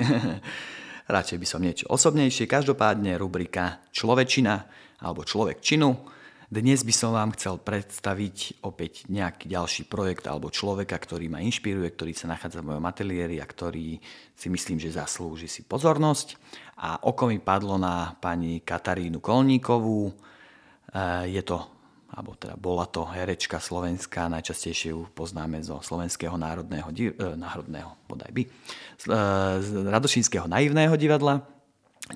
radšej by som niečo osobnejšie. Každopádne rubrika Človečina alebo Človek činu dnes by som vám chcel predstaviť opäť nejaký ďalší projekt alebo človeka, ktorý ma inšpiruje, ktorý sa nachádza v mojom ateliéri a ktorý si myslím, že zaslúži si pozornosť. A oko mi padlo na pani Katarínu Kolníkovú. E, je to, alebo teda bola to herečka slovenská, najčastejšie ju poznáme zo Slovenského národného, eh, národného bodaj by, z, e, z Radošinského naivného divadla.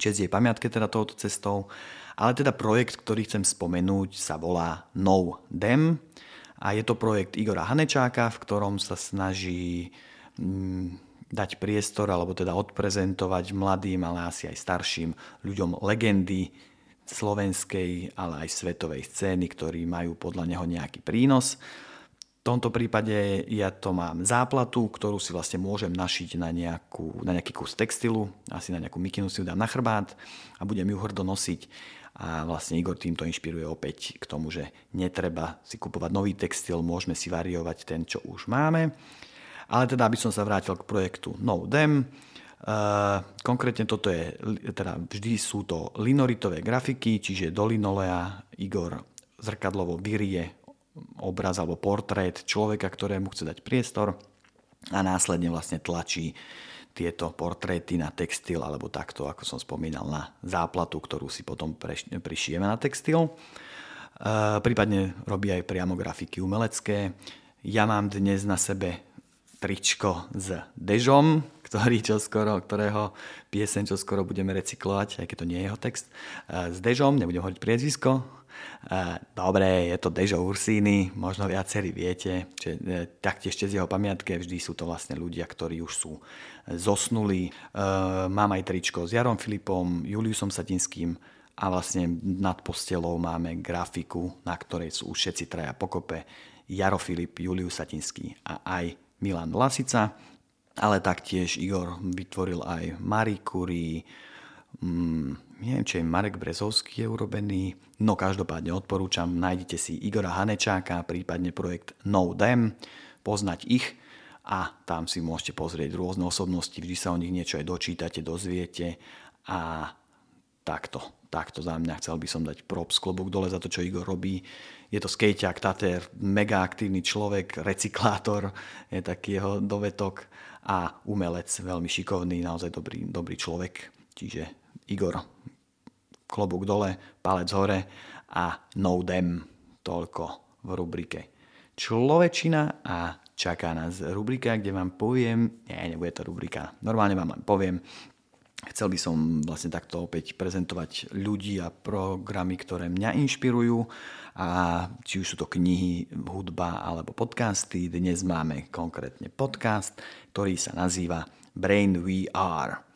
Čes jej pamiatke teda touto cestou. Ale teda projekt, ktorý chcem spomenúť, sa volá No Dem a je to projekt Igora Hanečáka, v ktorom sa snaží mm, dať priestor alebo teda odprezentovať mladým, ale asi aj starším ľuďom legendy slovenskej, ale aj svetovej scény, ktorí majú podľa neho nejaký prínos. V tomto prípade ja to mám záplatu, ktorú si vlastne môžem našiť na, nejakú, na nejaký kus textilu, asi na nejakú mikinu si ju dám na chrbát a budem ju hrdo nosiť a vlastne Igor týmto inšpiruje opäť k tomu, že netreba si kupovať nový textil, môžeme si variovať ten, čo už máme. Ale teda, aby som sa vrátil k projektu No Dem, Uh, konkrétne toto je, teda vždy sú to linoritové grafiky, čiže do linolea Igor zrkadlovo vyrie obraz alebo portrét človeka, ktorému chce dať priestor a následne vlastne tlačí tieto portréty na textil alebo takto, ako som spomínal, na záplatu, ktorú si potom prišijeme na textil. E, prípadne robí aj priamo grafiky umelecké. Ja mám dnes na sebe tričko s Dežom, ktorý čo skoro, ktorého piesen čo skoro budeme recyklovať, aj keď to nie je jeho text. E, s Dežom, nebudem hovoriť priezvisko, Dobre, je to Dežo Ursíny, možno viacerí viete, že e, taktiež cez jeho pamiatke vždy sú to vlastne ľudia, ktorí už sú zosnulí. E, mám aj tričko s Jarom Filipom, Juliusom Satinským a vlastne nad postelou máme grafiku, na ktorej sú všetci traja pokope. Jaro Filip, Julius Satinský a aj Milan Lasica. ale taktiež Igor vytvoril aj Marie Curie, mm, neviem, či aj Marek Brezovský je urobený, no každopádne odporúčam, nájdete si Igora Hanečáka, prípadne projekt No Dem, poznať ich a tam si môžete pozrieť rôzne osobnosti, vždy sa o nich niečo aj dočítate, dozviete a takto, takto za mňa chcel by som dať props klobúk dole za to, čo Igor robí. Je to skejťak, tater, mega aktívny človek, recyklátor, je taký jeho dovetok a umelec, veľmi šikovný, naozaj dobrý, dobrý človek. Čiže Igor, klobúk dole, palec hore a no dem, toľko v rubrike Človečina a čaká nás rubrika, kde vám poviem, nie, nebude to rubrika, normálne vám len poviem, chcel by som vlastne takto opäť prezentovať ľudí a programy, ktoré mňa inšpirujú a či už sú to knihy, hudba alebo podcasty. Dnes máme konkrétne podcast, ktorý sa nazýva Brain Are.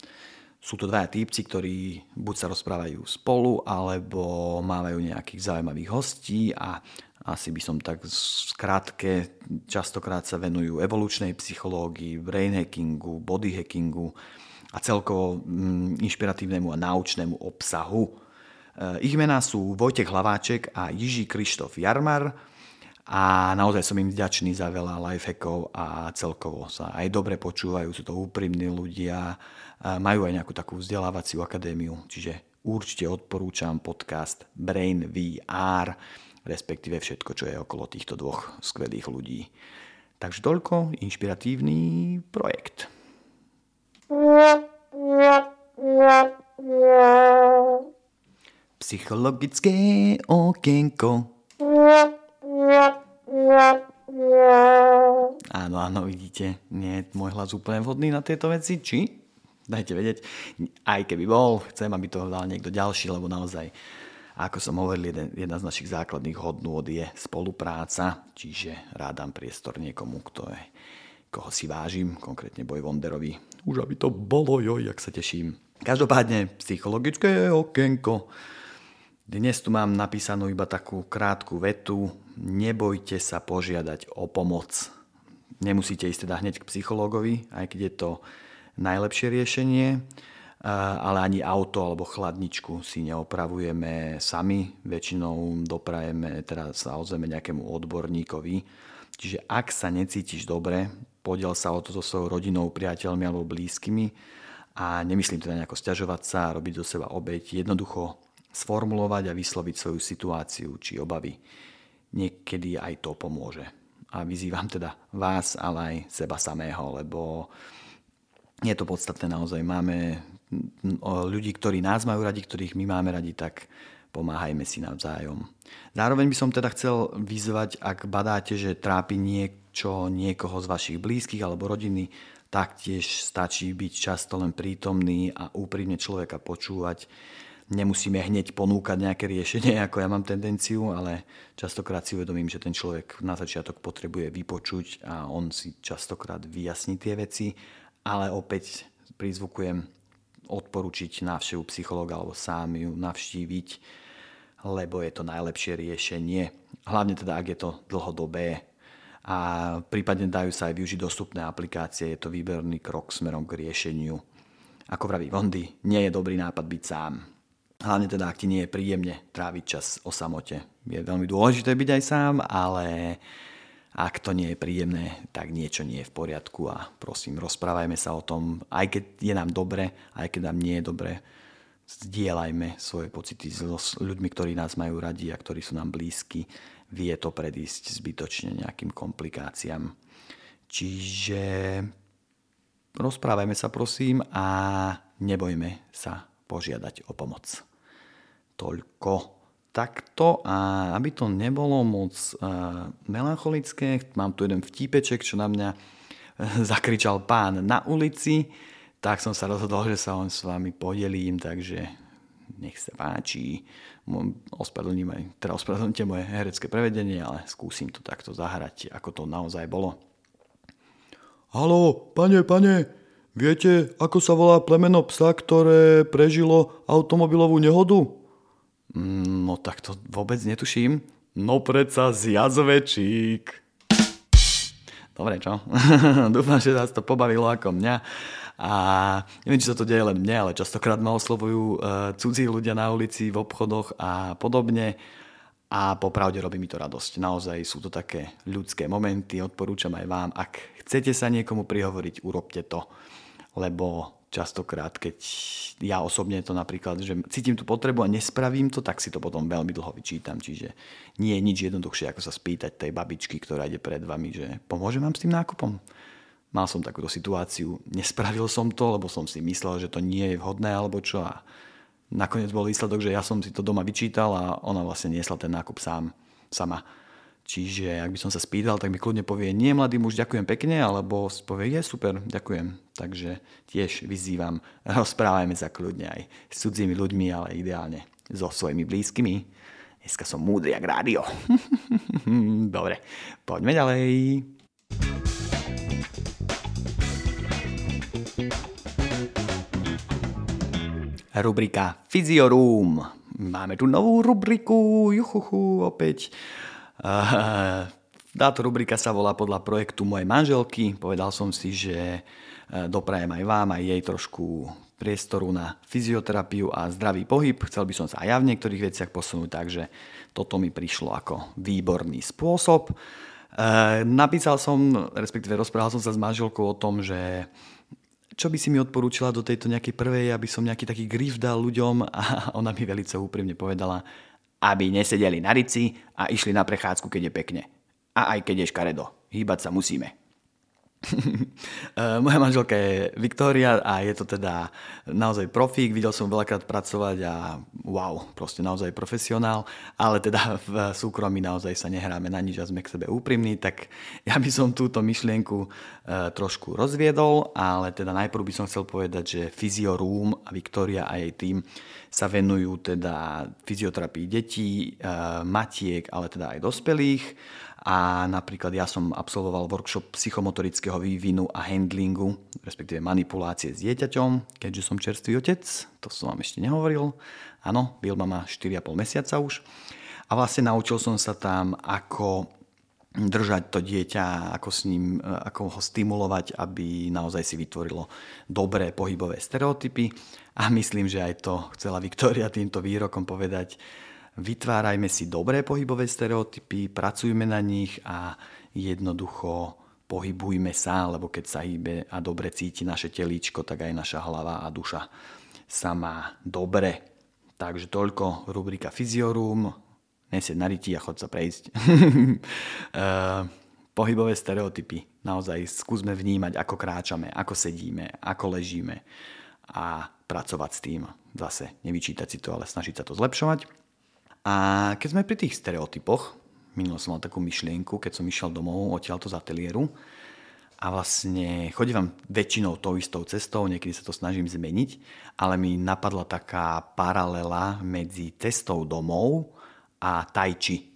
Sú to dvaja týpci, ktorí buď sa rozprávajú spolu, alebo mávajú nejakých zaujímavých hostí a asi by som tak skrátke, častokrát sa venujú evolučnej psychológii, brain hackingu, body hackingu a celkovo mm, inšpiratívnemu a náučnému obsahu. Eh, ich mená sú Vojtech Hlaváček a Jiží Krištof Jarmar a naozaj som im vďačný za veľa lifehackov a celkovo sa aj dobre počúvajú, sú to úprimní ľudia, majú aj nejakú takú vzdelávaciu akadémiu, čiže určite odporúčam podcast Brain VR, respektíve všetko, čo je okolo týchto dvoch skvelých ľudí. Takže toľko, inšpiratívny projekt. Psychologické okienko. Áno, áno, vidíte, nie je môj hlas úplne vhodný na tieto veci, či? Dajte vedieť. Aj keby bol, chcem, aby to dal niekto ďalší, lebo naozaj, ako som hovoril, jeden, jedna z našich základných hodnôt je spolupráca, čiže rád dám priestor niekomu, kto je, koho si vážim, konkrétne Boj Wonderovi. Už aby to bolo, joj, jak sa teším. Každopádne, psychologické okienko. Dnes tu mám napísanú iba takú krátku vetu. Nebojte sa požiadať o pomoc. Nemusíte ísť teda hneď k psychológovi, aj keď je to najlepšie riešenie, ale ani auto alebo chladničku si neopravujeme sami. Väčšinou doprajeme, teda sa ozveme nejakému odborníkovi. Čiže ak sa necítiš dobre, podiel sa o to so svojou rodinou, priateľmi alebo blízkymi a nemyslím teda nejako stiažovať sa, robiť do seba obeť. Jednoducho sformulovať a vysloviť svoju situáciu či obavy. Niekedy aj to pomôže. A vyzývam teda vás, ale aj seba samého, lebo je to podstatné naozaj. Máme ľudí, ktorí nás majú radi, ktorých my máme radi, tak pomáhajme si navzájom. Zároveň by som teda chcel vyzvať, ak badáte, že trápi niečo niekoho z vašich blízkych alebo rodiny, taktiež stačí byť často len prítomný a úprimne človeka počúvať nemusíme hneď ponúkať nejaké riešenie, ako ja mám tendenciu, ale častokrát si uvedomím, že ten človek na začiatok potrebuje vypočuť a on si častokrát vyjasní tie veci, ale opäť prizvukujem odporučiť návštevu psychologa alebo sám ju navštíviť, lebo je to najlepšie riešenie. Hlavne teda, ak je to dlhodobé a prípadne dajú sa aj využiť dostupné aplikácie, je to výberný krok smerom k riešeniu. Ako vraví Vondy, nie je dobrý nápad byť sám. Hlavne teda, ak ti nie je príjemne tráviť čas o samote. Je veľmi dôležité byť aj sám, ale ak to nie je príjemné, tak niečo nie je v poriadku a prosím, rozprávajme sa o tom, aj keď je nám dobre, aj keď nám nie je dobre, zdieľajme svoje pocity s ľuďmi, ktorí nás majú radi a ktorí sú nám blízki. Vie to predísť zbytočne nejakým komplikáciám. Čiže rozprávajme sa prosím a nebojme sa požiadať o pomoc. Toľko takto a aby to nebolo moc uh, melancholické, mám tu jeden vtípeček, čo na mňa uh, zakričal pán na ulici, tak som sa rozhodol, že sa on s vami podelím, takže nech sa páči. Ospravedlním aj, teda ospravedlňte moje herecké prevedenie, ale skúsim to takto zahrať, ako to naozaj bolo. Halo, pane, pane, Viete, ako sa volá plemeno psa, ktoré prežilo automobilovú nehodu? Mm, no tak to vôbec netuším. No predsa z jazvečík. Dobre, čo? Dúfam, že vás to pobavilo ako mňa. A neviem, či sa to deje len mne, ale častokrát ma oslovujú uh, cudzí ľudia na ulici, v obchodoch a podobne. A popravde robí mi to radosť. Naozaj sú to také ľudské momenty. Odporúčam aj vám, ak chcete sa niekomu prihovoriť, urobte to. Lebo častokrát, keď ja osobne to napríklad, že cítim tú potrebu a nespravím to, tak si to potom veľmi dlho vyčítam. Čiže nie je nič jednoduchšie, ako sa spýtať tej babičky, ktorá ide pred vami, že pomôže vám s tým nákupom. Mal som takúto situáciu, nespravil som to, lebo som si myslel, že to nie je vhodné alebo čo a nakoniec bol výsledok, že ja som si to doma vyčítal a ona vlastne niesla ten nákup sám, sama. Čiže ak by som sa spýtal, tak mi kľudne povie, nie mladý muž, ďakujem pekne, alebo povie, je super, ďakujem. Takže tiež vyzývam, rozprávajme sa kľudne aj s cudzími ľuďmi, ale ideálne so svojimi blízkymi. Dneska som múdry jak rádio. Dobre, poďme ďalej. Rubrika Physioroom. Máme tu novú rubriku, juchuchu, opäť táto rubrika sa volá podľa projektu mojej manželky. Povedal som si, že e, doprajem aj vám, aj jej trošku priestoru na fyzioterapiu a zdravý pohyb. Chcel by som sa aj ja v niektorých veciach posunúť, takže toto mi prišlo ako výborný spôsob. E, napísal som, respektíve rozprával som sa s manželkou o tom, že čo by si mi odporúčila do tejto nejakej prvej, aby som nejaký taký grif dal ľuďom a ona mi veľmi úprimne povedala, aby nesedeli na rici a išli na prechádzku, keď je pekne. A aj keď je škaredo. Hýbať sa musíme. Eh, moja manželka je Viktória a je to teda naozaj profík. Videl som veľakrát pracovať a wow, proste naozaj profesionál, ale teda v súkromí naozaj sa nehráme na nič a sme k sebe úprimní, tak ja by som túto myšlienku e, trošku rozviedol, ale teda najprv by som chcel povedať, že Physio Room a Viktória a jej tým sa venujú teda fyzioterapii detí, e, matiek, ale teda aj dospelých a napríklad ja som absolvoval workshop psychomotorického vývinu a handlingu, respektíve manipulácie s dieťaťom, keďže som čerstvý otec, to som vám ešte nehovoril. Áno, Vilma má 4,5 mesiaca už. A vlastne naučil som sa tam, ako držať to dieťa, ako, s ním, ako ho stimulovať, aby naozaj si vytvorilo dobré pohybové stereotypy. A myslím, že aj to chcela Viktória týmto výrokom povedať, Vytvárajme si dobré pohybové stereotypy, pracujme na nich a jednoducho pohybujme sa, lebo keď sa hýbe a dobre cíti naše telíčko, tak aj naša hlava a duša sa má dobre. Takže toľko rubrika Fyziorum. Nesieť na riti a chod sa prejsť. Eh, pohybové stereotypy. Naozaj skúsme vnímať, ako kráčame, ako sedíme, ako ležíme a pracovať s tým. Zase nevyčítať si to, ale snažiť sa to zlepšovať. A keď sme pri tých stereotypoch, minulo som mal takú myšlienku, keď som išiel domov odtiaľto z ateliéru a vlastne chodím väčšinou tou istou cestou, niekedy sa to snažím zmeniť, ale mi napadla taká paralela medzi cestou domov a tai chi.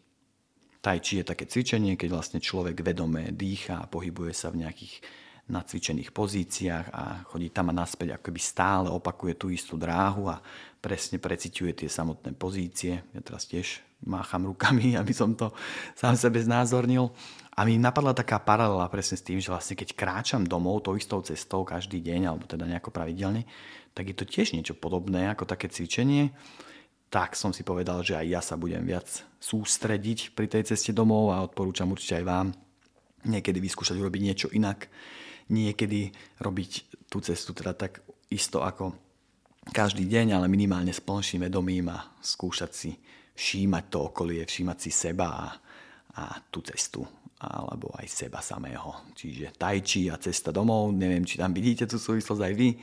Tai chi je také cvičenie, keď vlastne človek vedome dýcha a pohybuje sa v nejakých nacvičených pozíciách a chodí tam a naspäť, ako by stále opakuje tú istú dráhu a presne preciťuje tie samotné pozície. Ja teraz tiež mácham rukami, aby som to sám sebe znázornil. A mi napadla taká paralela presne s tým, že vlastne keď kráčam domov tou istou cestou každý deň, alebo teda nejako pravidelne, tak je to tiež niečo podobné ako také cvičenie. Tak som si povedal, že aj ja sa budem viac sústrediť pri tej ceste domov a odporúčam určite aj vám niekedy vyskúšať urobiť niečo inak, niekedy robiť tú cestu teda tak isto ako každý deň, ale minimálne s plnším vedomím a skúšať si všímať to okolie, všímať si seba a, a tú cestu alebo aj seba samého. Čiže tai chi a cesta domov, neviem, či tam vidíte tú súvislosť aj vy, e,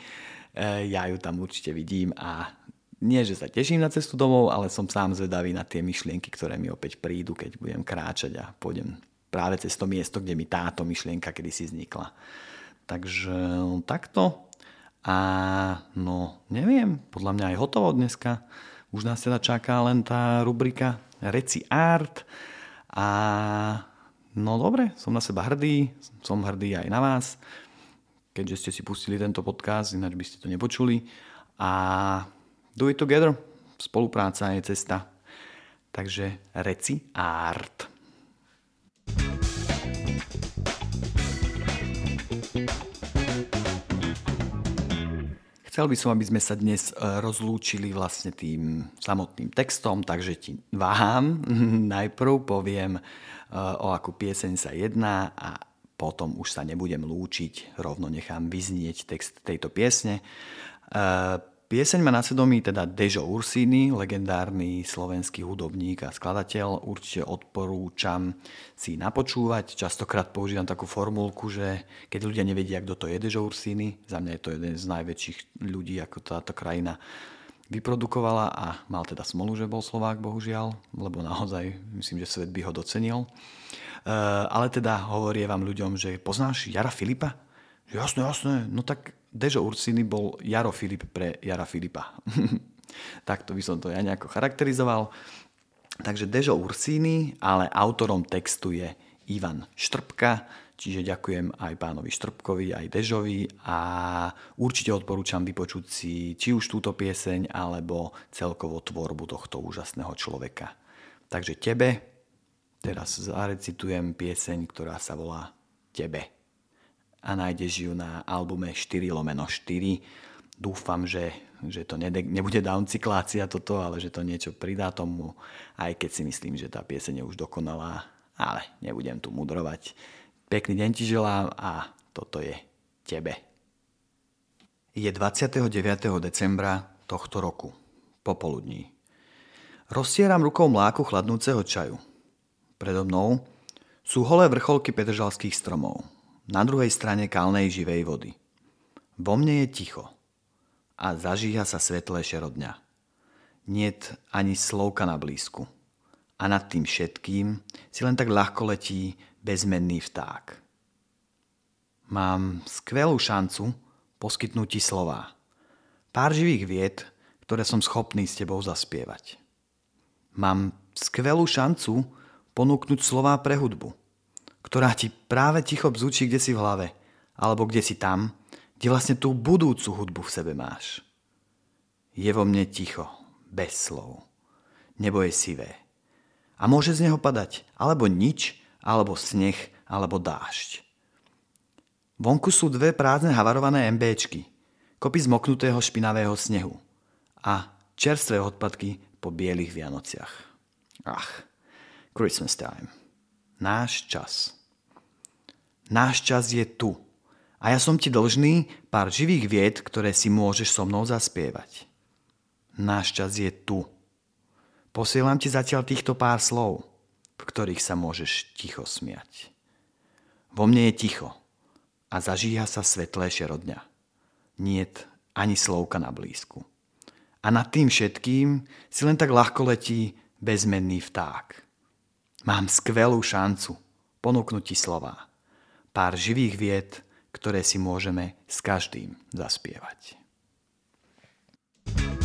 ja ju tam určite vidím a nie, že sa teším na cestu domov, ale som sám zvedavý na tie myšlienky, ktoré mi opäť prídu, keď budem kráčať a pôjdem práve cez to miesto, kde mi táto myšlienka kedysi vznikla. Takže takto. A no, neviem, podľa mňa aj hotovo dneska. Už nás teda čaká len tá rubrika Reci Art. A no dobre, som na seba hrdý, som hrdý aj na vás, keďže ste si pustili tento podcast, ináč by ste to nepočuli. A do it together. Spolupráca je cesta. Takže reci art. Chcel by som, aby sme sa dnes e, rozlúčili vlastne tým samotným textom, takže ti váham. Najprv poviem, e, o akú pieseň sa jedná a potom už sa nebudem lúčiť, rovno nechám vyznieť text tejto piesne. E, Pieseň má na svedomí teda Dežo Ursini, legendárny slovenský hudobník a skladateľ. Určite odporúčam si napočúvať. Častokrát používam takú formulku, že keď ľudia nevedia, kto to je Dežo Ursini, za mňa je to jeden z najväčších ľudí, ako táto krajina vyprodukovala a mal teda smolu, že bol Slovák, bohužiaľ, lebo naozaj myslím, že svet by ho docenil. Eh, ale teda hovorievam ľuďom, že poznáš Jara Filipa? Jasné, jasné. No tak Dežo Ursini bol Jaro Filip pre Jara Filipa. Takto by som to ja nejako charakterizoval. Takže Dežo Ursini, ale autorom textu je Ivan Štrbka, čiže ďakujem aj pánovi Štrbkovi, aj Dežovi a určite odporúčam vypočuť si či už túto pieseň, alebo celkovo tvorbu tohto úžasného človeka. Takže tebe teraz zarecitujem pieseň, ktorá sa volá Tebe a nájdeš ju na albume 4 lomeno 4. Dúfam, že, že to nebude downcyklácia toto, ale že to niečo pridá tomu, aj keď si myslím, že tá pieseň je už dokonalá, ale nebudem tu mudrovať. Pekný deň ti želám a toto je tebe. Je 29. decembra tohto roku, popoludní. Rozsieram rukou mláku chladnúceho čaju. Predo mnou sú holé vrcholky petržalských stromov na druhej strane kalnej živej vody. Vo mne je ticho a zažíha sa svetlé šero dňa. Niet ani slovka na blízku. A nad tým všetkým si len tak ľahko letí bezmenný vták. Mám skvelú šancu poskytnúť ti slová. Pár živých vied, ktoré som schopný s tebou zaspievať. Mám skvelú šancu ponúknuť slová pre hudbu – ktorá ti práve ticho bzúči kde si v hlave, alebo kde si tam, kde vlastne tú budúcu hudbu v sebe máš. Je vo mne ticho, bez slov. Nebo je sivé. A môže z neho padať alebo nič, alebo sneh, alebo dážď. Vonku sú dve prázdne havarované MBčky, kopy zmoknutého špinavého snehu a čerstvé odpadky po bielých Vianociach. Ach, Christmas time. Náš čas. Náš čas je tu. A ja som ti dlžný pár živých vied, ktoré si môžeš so mnou zaspievať. Náš čas je tu. Posielam ti zatiaľ týchto pár slov, v ktorých sa môžeš ticho smiať. Vo mne je ticho a zažíha sa svetlé šerodňa. Niet ani slovka na blízku. A nad tým všetkým si len tak ľahko letí bezmenný vták. Mám skvelú šancu ponúknuť ti slová pár živých vied, ktoré si môžeme s každým zaspievať. thank you